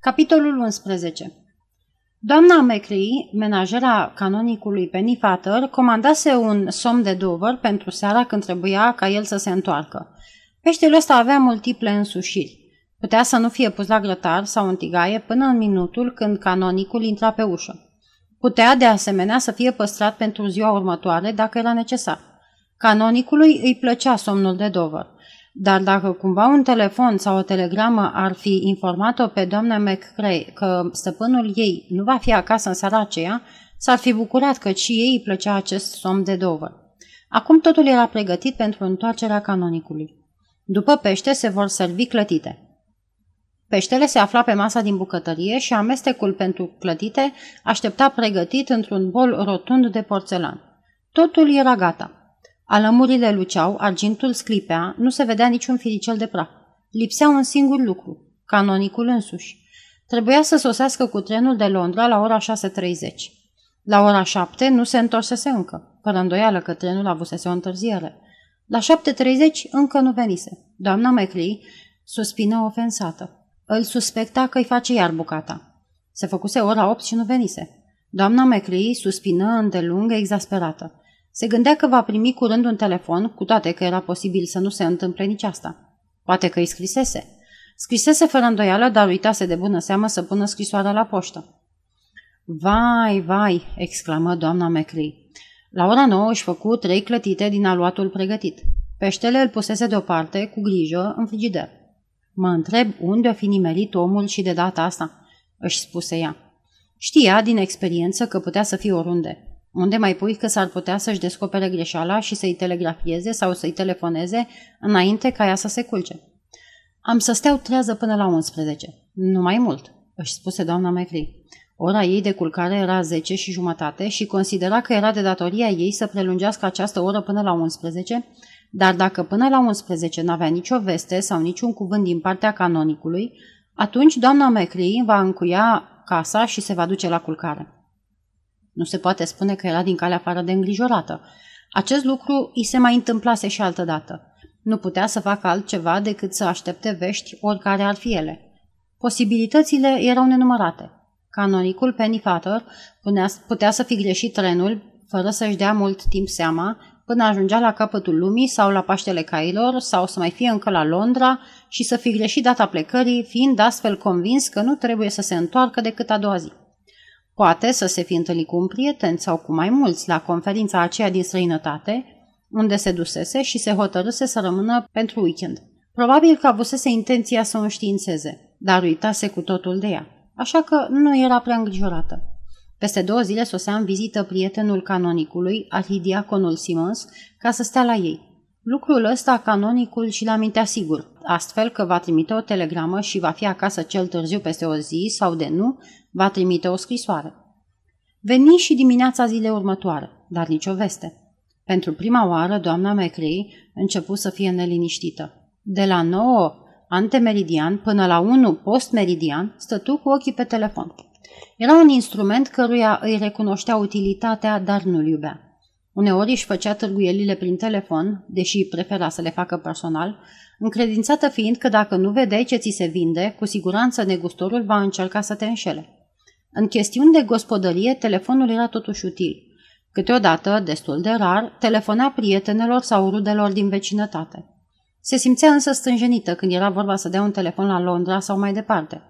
Capitolul 11 Doamna McCree, menajera canonicului Penny Fatter, comandase un somn de Dover pentru seara când trebuia ca el să se întoarcă. Peștele ăsta avea multiple însușiri. Putea să nu fie pus la grătar sau în tigaie până în minutul când canonicul intra pe ușă. Putea, de asemenea, să fie păstrat pentru ziua următoare dacă era necesar. Canonicului îi plăcea somnul de Dover. Dar dacă cumva un telefon sau o telegramă ar fi informat-o pe doamna McCray că stăpânul ei nu va fi acasă în seara aceea, s-ar fi bucurat că și ei îi plăcea acest somn de Dover. Acum totul era pregătit pentru întoarcerea canonicului. După pește se vor servi clătite. Peștele se afla pe masa din bucătărie și amestecul pentru clătite aștepta pregătit într-un bol rotund de porțelan. Totul era gata. Alămurile luceau, argintul sclipea, nu se vedea niciun firicel de praf. Lipsea un singur lucru, canonicul însuși. Trebuia să sosească cu trenul de Londra la ora 6.30. La ora 7 nu se întorsese încă, fără îndoială că trenul avusese o întârziere. La 7.30 încă nu venise. Doamna McLean suspină ofensată. Îl suspecta că îi face iar bucata. Se făcuse ora 8 și nu venise. Doamna McLean suspină îndelung exasperată. Se gândea că va primi curând un telefon, cu toate că era posibil să nu se întâmple nici asta. Poate că îi scrisese. Scrisese fără îndoială, dar uitase de bună seamă să pună scrisoarea la poștă. Vai, vai, exclamă doamna McLean. La ora nouă își făcu trei clătite din aluatul pregătit. Peștele îl pusese deoparte, cu grijă, în frigider. Mă întreb unde o fi nimerit omul și de data asta, își spuse ea. Știa din experiență că putea să fie oriunde. Unde mai pui că s-ar putea să-și descopere greșeala și să-i telegrafieze sau să-i telefoneze înainte ca ea să se culce? Am să steau trează până la 11. Nu mai mult, își spuse doamna McCree. Ora ei de culcare era 10 și jumătate și considera că era de datoria ei să prelungească această oră până la 11, dar dacă până la 11 n-avea nicio veste sau niciun cuvânt din partea canonicului, atunci doamna McCree va încuia casa și se va duce la culcare. Nu se poate spune că era din calea afară de îngrijorată. Acest lucru îi se mai întâmplase și altă dată. Nu putea să facă altceva decât să aștepte vești oricare ar fi ele. Posibilitățile erau nenumărate. Canonicul Penny Fatter putea să fi greșit trenul, fără să-și dea mult timp seama, până ajungea la capătul lumii sau la Paștele Cailor sau să mai fie încă la Londra și să fi greșit data plecării, fiind astfel convins că nu trebuie să se întoarcă decât a doua zi. Poate să se fi întâlnit cu un prieten sau cu mai mulți la conferința aceea din străinătate, unde se dusese și se hotărâse să rămână pentru weekend. Probabil că avusese intenția să o înștiințeze, dar uitase cu totul de ea, așa că nu era prea îngrijorată. Peste două zile sosea în vizită prietenul canonicului, arhidiaconul Simons, ca să stea la ei. Lucrul ăsta canonicul și l-amintea sigur, astfel că va trimite o telegramă și va fi acasă cel târziu peste o zi sau de nu, va trimite o scrisoare. Veni și dimineața zilei următoare, dar nicio veste. Pentru prima oară, doamna McCree începu să fie neliniștită. De la 9 antemeridian până la 1 postmeridian, stătu cu ochii pe telefon. Era un instrument căruia îi recunoștea utilitatea, dar nu-l iubea. Uneori își făcea târguielile prin telefon, deși prefera să le facă personal, încredințată fiind că dacă nu vedeai ce ți se vinde, cu siguranță negustorul va încerca să te înșele. În chestiuni de gospodărie, telefonul era totuși util. Câteodată, destul de rar, telefona prietenelor sau rudelor din vecinătate. Se simțea însă stânjenită când era vorba să dea un telefon la Londra sau mai departe.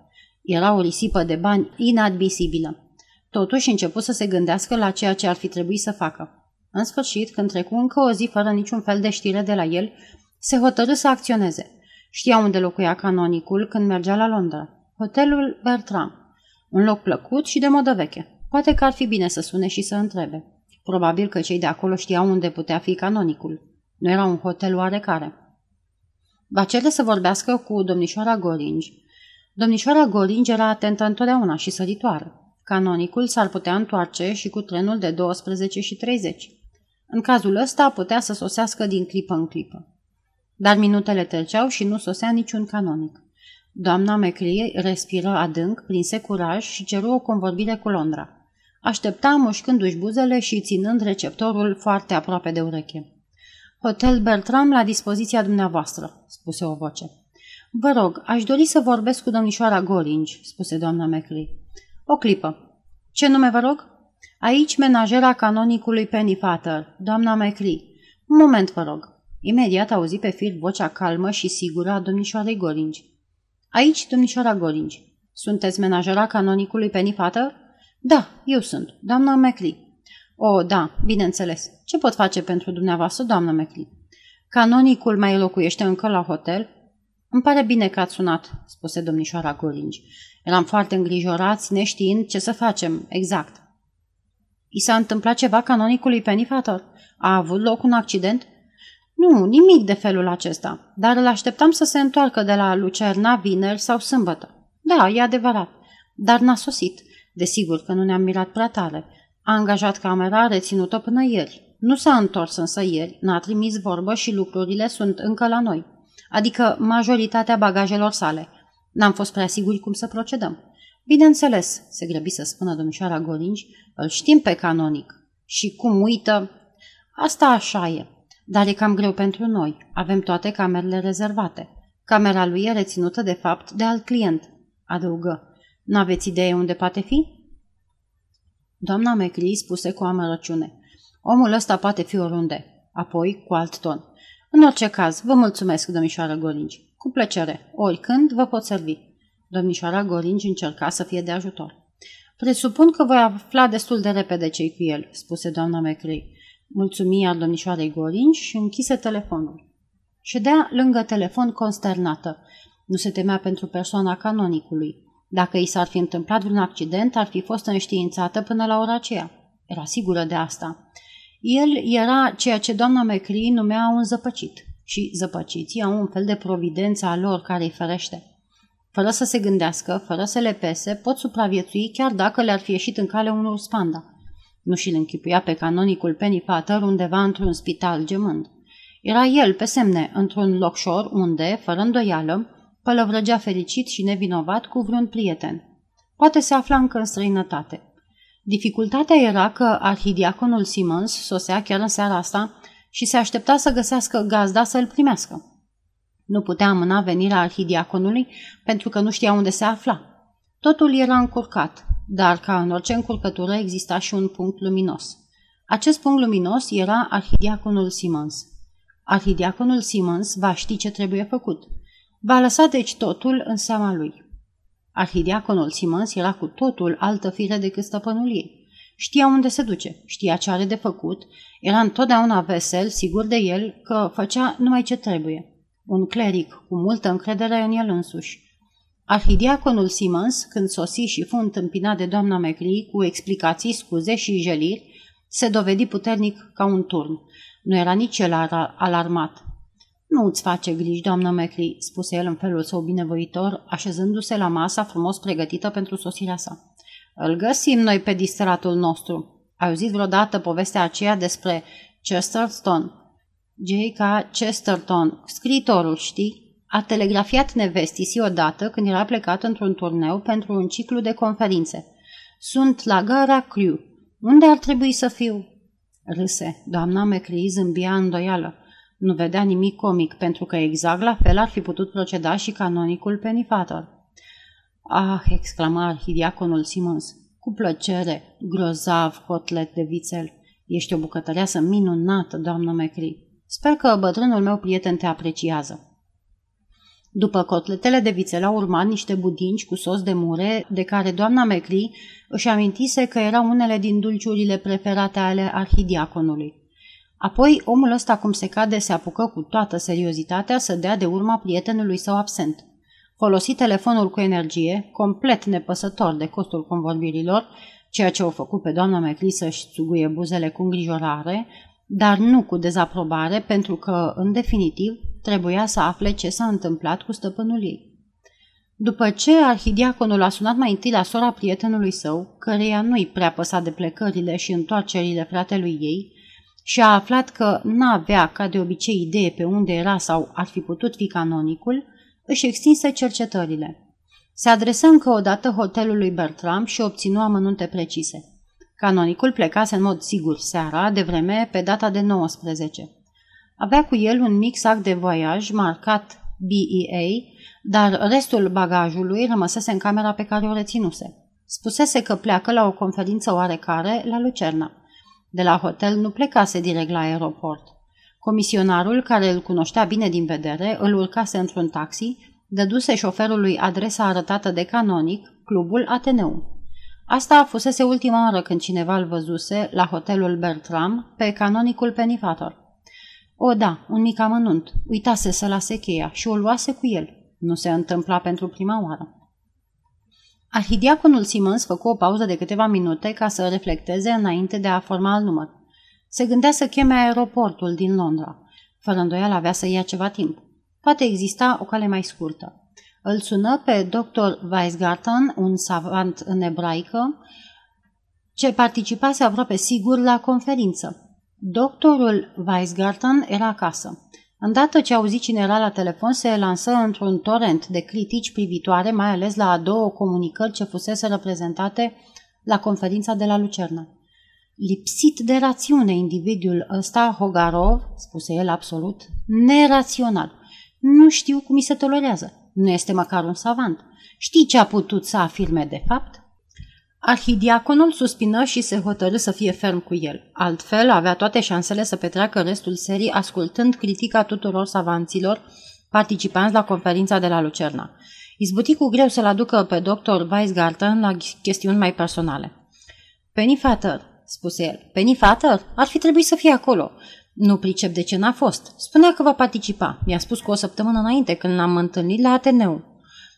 Era o risipă de bani inadmisibilă. Totuși început să se gândească la ceea ce ar fi trebuit să facă. În sfârșit, când trecu încă o zi fără niciun fel de știre de la el, se hotărâ să acționeze. Știa unde locuia canonicul când mergea la Londra. Hotelul Bertram. Un loc plăcut și de modă veche. Poate că ar fi bine să sune și să întrebe. Probabil că cei de acolo știau unde putea fi canonicul. Nu era un hotel oarecare. Va cere să vorbească cu domnișoara Goringi. Domnișoara Goringi era atentă întotdeauna și săritoare. Canonicul s-ar putea întoarce și cu trenul de 12 și 30. În cazul ăsta putea să sosească din clipă în clipă. Dar minutele treceau și nu sosea niciun canonic. Doamna McClee respiră adânc, prinse curaj și ceru o convorbire cu Londra. Aștepta mușcându-și buzele și ținând receptorul foarte aproape de ureche. Hotel Bertram la dispoziția dumneavoastră, spuse o voce. Vă rog, aș dori să vorbesc cu domnișoara Goringi, spuse doamna Macri. O clipă. Ce nume vă rog? Aici menajera canonicului Pennyfather, doamna Macri. Un moment, vă rog. Imediat auzi pe fir vocea calmă și sigură a domnișoarei Goringi. Aici, domnișoara Goringi. Sunteți menajera canonicului Pennyfather? Da, eu sunt, doamna Macri. O, da, bineînțeles. Ce pot face pentru dumneavoastră, doamnă Macri? Canonicul mai locuiește încă la hotel? Îmi pare bine că ați sunat, spuse domnișoara Goringi. Eram foarte îngrijorați, neștiind ce să facem, exact. I s-a întâmplat ceva canonicului Pennyfather? A avut loc un accident? Nu, nimic de felul acesta, dar îl așteptam să se întoarcă de la Lucerna vineri sau sâmbătă. Da, e adevărat, dar n-a sosit. Desigur că nu ne-am mirat prea tare. A angajat camera reținută până ieri. Nu s-a întors însă ieri, n-a trimis vorbă și lucrurile sunt încă la noi. Adică majoritatea bagajelor sale. N-am fost prea siguri cum să procedăm. Bineînțeles, se grăbi să spună domnișoara Goringi, îl știm pe canonic. Și cum uită? Asta așa e. Dar e cam greu pentru noi. Avem toate camerele rezervate. Camera lui e reținută, de fapt, de alt client, adăugă. N-aveți idee unde poate fi? Doamna McLean spuse cu amărăciune. Omul ăsta poate fi oriunde. Apoi, cu alt ton. În orice caz, vă mulțumesc, domnișoară Goringi. Cu plăcere. Oricând vă pot servi. Domnișoara Goringi încerca să fie de ajutor. Presupun că voi afla destul de repede ce cu el, spuse doamna McRae. Mulțumi iar domnișoarei Goringi și închise telefonul. Ședea lângă telefon consternată. Nu se temea pentru persoana canonicului. Dacă i s-ar fi întâmplat vreun accident, ar fi fost înștiințată până la ora aceea. Era sigură de asta. El era ceea ce doamna McCree numea un zăpăcit și zăpăciții au un fel de providență a lor care îi ferește. Fără să se gândească, fără să le pese, pot supraviețui chiar dacă le-ar fi ieșit în cale unul spanda. Nu și-l închipuia pe canonicul Penny Pater undeva într-un spital gemând. Era el, pe semne, într-un locșor unde, fără îndoială, pălăvrăgea fericit și nevinovat cu vreun prieten. Poate se afla încă în străinătate. Dificultatea era că arhidiaconul Simons sosea chiar în seara asta și se aștepta să găsească gazda să-l primească. Nu putea amâna venirea arhidiaconului pentru că nu știa unde se afla. Totul era încurcat, dar ca în orice încurcătură exista și un punct luminos. Acest punct luminos era arhidiaconul Simons. Arhidiaconul Simons va ști ce trebuie făcut. Va lăsa deci totul în seama lui. Arhidiaconul Simons era cu totul altă fire decât stăpânul ei. Știa unde se duce, știa ce are de făcut, era întotdeauna vesel, sigur de el că făcea numai ce trebuie. Un cleric cu multă încredere în el însuși. Arhidiaconul Simons, când sosi și fu întâmpinat de doamna Mecri cu explicații, scuze și jeliri, se dovedi puternic ca un turn. Nu era nici el alarmat. Nu îți face griji, doamnă Macri, spuse el în felul său binevoitor, așezându-se la masa frumos pregătită pentru sosirea sa. Îl găsim noi pe distratul nostru. Ai auzit vreodată povestea aceea despre Chesterton? J.K. Chesterton, scriitorul, știi? A telegrafiat nevestii odată când era plecat într-un turneu pentru un ciclu de conferințe. Sunt la gara Crew. Unde ar trebui să fiu? Râse. Doamna McCree zâmbia îndoială. Nu vedea nimic comic, pentru că exact la fel ar fi putut proceda și canonicul Penifator. Ah, exclama arhidiaconul Simons, cu plăcere, grozav cotlet de vițel. Ești o bucătăreasă minunată, doamnă Mecri. Sper că bătrânul meu prieten te apreciază. După cotletele de vițel au urmat niște budinci cu sos de mure, de care doamna Mecri își amintise că erau unele din dulciurile preferate ale arhidiaconului. Apoi, omul ăsta, cum se cade, se apucă cu toată seriozitatea să dea de urma prietenului său absent. Folosi telefonul cu energie, complet nepăsător de costul convorbirilor, ceea ce o făcut pe doamna McLean să-și țuguie buzele cu îngrijorare, dar nu cu dezaprobare, pentru că, în definitiv, trebuia să afle ce s-a întâmplat cu stăpânul ei. După ce arhidiaconul a sunat mai întâi la sora prietenului său, căreia nu-i prea păsa de plecările și întoarcerile fratelui ei, și a aflat că n-avea, ca de obicei, idee pe unde era sau ar fi putut fi canonicul, își extinse cercetările. Se adresă încă o dată hotelului Bertram și obținu amănunte precise. Canonicul plecase în mod sigur seara, de vreme, pe data de 19. Avea cu el un mic sac de voiaj marcat BEA, dar restul bagajului rămăsese în camera pe care o reținuse. Spusese că pleacă la o conferință oarecare la Lucerna. De la hotel nu plecase direct la aeroport. Comisionarul, care îl cunoștea bine din vedere, îl urcase într-un taxi, dăduse șoferului adresa arătată de canonic, clubul Ateneum. Asta fusese ultima oară când cineva îl văzuse la hotelul Bertram pe canonicul Penifator. O, da, un mic amănunt. Uitase să lase cheia și o luase cu el. Nu se întâmpla pentru prima oară. Arhidiaconul Simons făcu o pauză de câteva minute ca să reflecteze înainte de a forma al număr. Se gândea să cheme aeroportul din Londra. Fără îndoială avea să ia ceva timp. Poate exista o cale mai scurtă. Îl sună pe dr. Weisgarten, un savant în ebraică, ce participase aproape sigur la conferință. Doctorul Weisgarten era acasă. Îndată ce auzi cine era la telefon, se lansă într-un torent de critici privitoare, mai ales la a două comunicări ce fusese reprezentate la conferința de la Lucerna. Lipsit de rațiune individul ăsta, Hogarov, spuse el absolut, nerațional. Nu știu cum mi se tolerează. Nu este măcar un savant. Știi ce a putut să afirme de fapt? Arhidiaconul suspină și se hotărâ să fie ferm cu el. Altfel, avea toate șansele să petreacă restul serii ascultând critica tuturor savanților participanți la conferința de la Lucerna. Izbuti cu greu să-l aducă pe dr. Weisgarten la chestiuni mai personale. Penny Fatter, spuse el. Penny Fatter? Ar fi trebuit să fie acolo. Nu pricep de ce n-a fost. Spunea că va participa. Mi-a spus cu o săptămână înainte, când l-am întâlnit la Ateneu.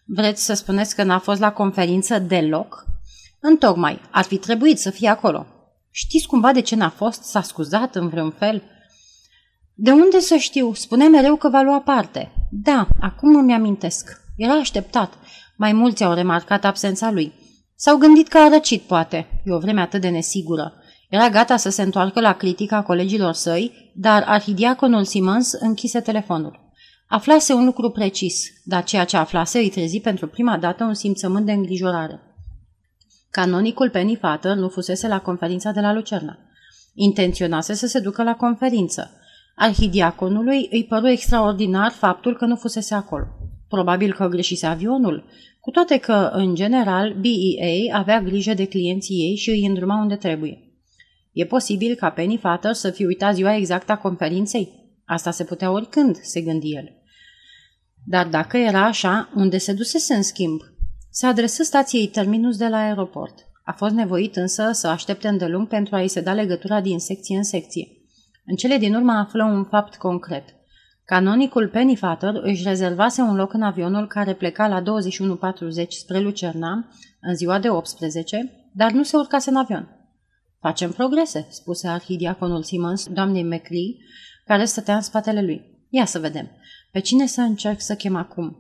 Vreți să spuneți că n-a fost la conferință deloc? Întocmai, ar fi trebuit să fie acolo. Știți cumva de ce n-a fost? S-a scuzat în vreun fel? De unde să știu? Spunea mereu că va lua parte. Da, acum îmi amintesc. Era așteptat. Mai mulți au remarcat absența lui. S-au gândit că a răcit, poate. E o vreme atât de nesigură. Era gata să se întoarcă la critica colegilor săi, dar arhidiaconul Simons închise telefonul. Aflase un lucru precis, dar ceea ce aflase îi trezi pentru prima dată un simțământ de îngrijorare. Canonicul Penny Fatter nu fusese la conferința de la Lucerna. Intenționase să se ducă la conferință. Arhidiaconului îi păru extraordinar faptul că nu fusese acolo. Probabil că greșise avionul, cu toate că, în general, BEA avea grijă de clienții ei și îi îndruma unde trebuie. E posibil ca Penny Fatter să fi uitat ziua exactă a conferinței? Asta se putea oricând, se gândi el. Dar dacă era așa, unde se dusese în schimb? Se adresă stației terminus de la aeroport. A fost nevoit însă să aștepte îndelung pentru a-i se da legătura din secție în secție. În cele din urmă află un fapt concret. Canonicul Penny Fatter își rezervase un loc în avionul care pleca la 21.40 spre Lucerna, în ziua de 18, dar nu se urcase în avion. Facem progrese, spuse arhidiaconul Simons doamnei McLee, care stătea în spatele lui. Ia să vedem. Pe cine să încerc să chem acum?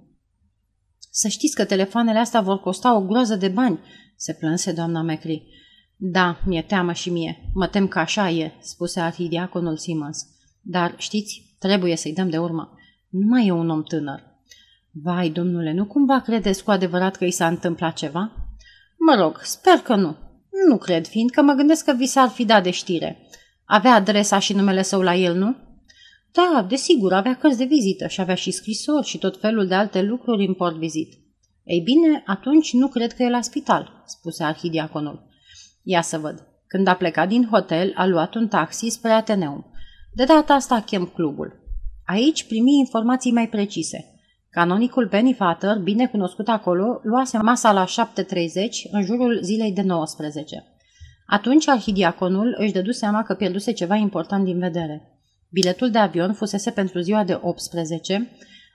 Să știți că telefoanele astea vor costa o groază de bani, se plânse doamna McLee. Da, mi-e teamă și mie. Mă tem că așa e, spuse arhidiaconul Simons. Dar, știți, trebuie să-i dăm de urmă. Nu mai e un om tânăr. Vai, domnule, nu cumva credeți cu adevărat că i s-a întâmplat ceva? Mă rog, sper că nu, nu cred, fiindcă mă gândesc că vi s-ar fi dat de știre. Avea adresa și numele său la el, nu? Da, desigur, avea cărți de vizită și avea și scrisori și tot felul de alte lucruri în port vizit. Ei bine, atunci nu cred că e la spital, spuse arhidiaconul. Ia să văd. Când a plecat din hotel, a luat un taxi spre Ateneum. De data asta chem clubul. Aici primi informații mai precise. Canonicul Penny Fatter, bine cunoscut acolo, luase masa la 7.30 în jurul zilei de 19. Atunci arhidiaconul își dădu seama că pierduse ceva important din vedere. Biletul de avion fusese pentru ziua de 18,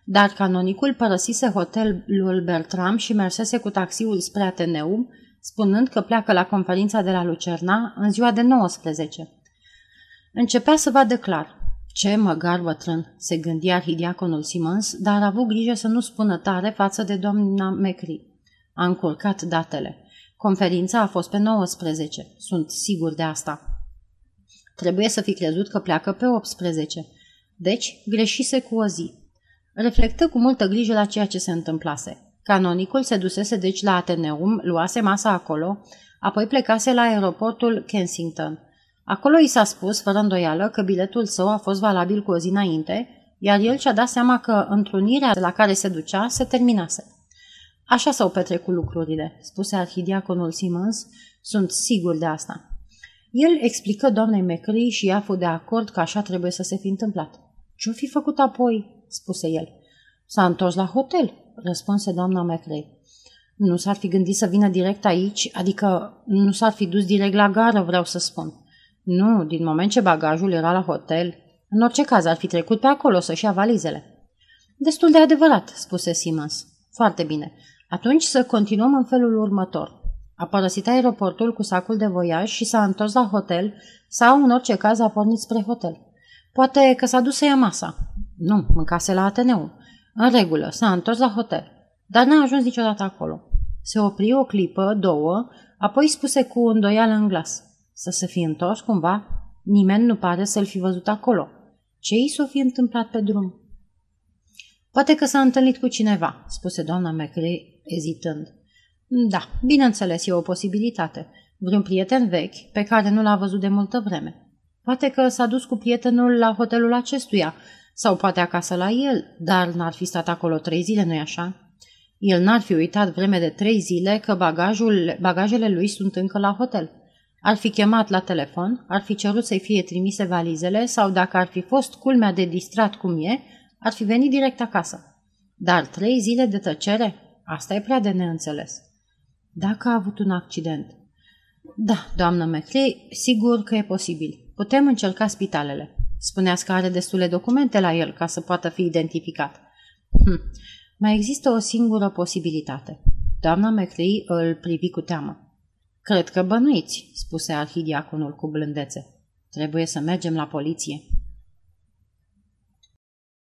dar canonicul părăsise hotelul Bertram și mersese cu taxiul spre Ateneum, spunând că pleacă la conferința de la Lucerna în ziua de 19. Începea să vadă clar. Ce măgar bătrân, se gândi arhidiaconul Simons, dar a avut grijă să nu spună tare față de doamna Mecri. A încurcat datele. Conferința a fost pe 19, sunt sigur de asta. Trebuie să fi crezut că pleacă pe 18. Deci, greșise cu o zi. Reflectă cu multă grijă la ceea ce se întâmplase. Canonicul se dusese deci la Ateneum, luase masa acolo, apoi plecase la aeroportul Kensington. Acolo i s-a spus, fără îndoială, că biletul său a fost valabil cu o zi înainte iar el și-a dat seama că întrunirea la care se ducea se terminase. Așa s-au petrecut lucrurile, spuse arhidiaconul Simmons, sunt sigur de asta. El explică doamnei McCree și ea fu de acord că așa trebuie să se fi întâmplat. Ce-o fi făcut apoi?" spuse el. S-a întors la hotel, răspunse doamna McRae. Nu s-ar fi gândit să vină direct aici, adică nu s-ar fi dus direct la gară, vreau să spun. Nu, din moment ce bagajul era la hotel, în orice caz ar fi trecut pe acolo să-și ia valizele. Destul de adevărat, spuse Simmons. Foarte bine. Atunci să continuăm în felul următor. A părăsit aeroportul cu sacul de voiaj și s-a întors la hotel sau, în orice caz, a pornit spre hotel. Poate că s-a dus să ia masa. Nu, mâncase la Ateneu. În regulă, s-a întors la hotel, dar n-a ajuns niciodată acolo. Se opri o clipă, două, apoi spuse cu îndoială în glas. Să se fi întors cumva? Nimeni nu pare să-l fi văzut acolo. Ce i s-o fi întâmplat pe drum? Poate că s-a întâlnit cu cineva, spuse doamna McRae, ezitând. Da, bineînțeles, e o posibilitate. Vreun prieten vechi pe care nu l-a văzut de multă vreme. Poate că s-a dus cu prietenul la hotelul acestuia sau poate acasă la el, dar n-ar fi stat acolo trei zile, nu-i așa? El n-ar fi uitat vreme de trei zile că bagajul, bagajele lui sunt încă la hotel. Ar fi chemat la telefon, ar fi cerut să-i fie trimise valizele sau dacă ar fi fost culmea de distrat cum e, ar fi venit direct acasă. Dar trei zile de tăcere? Asta e prea de neînțeles. Dacă a avut un accident. Da, doamnă McLeay, sigur că e posibil. Putem încerca spitalele. Spuneați că are destule documente la el ca să poată fi identificat. Hm. Mai există o singură posibilitate. Doamna McLeay îl privi cu teamă. Cred că bănuiți, spuse arhidiaconul cu blândețe. Trebuie să mergem la poliție.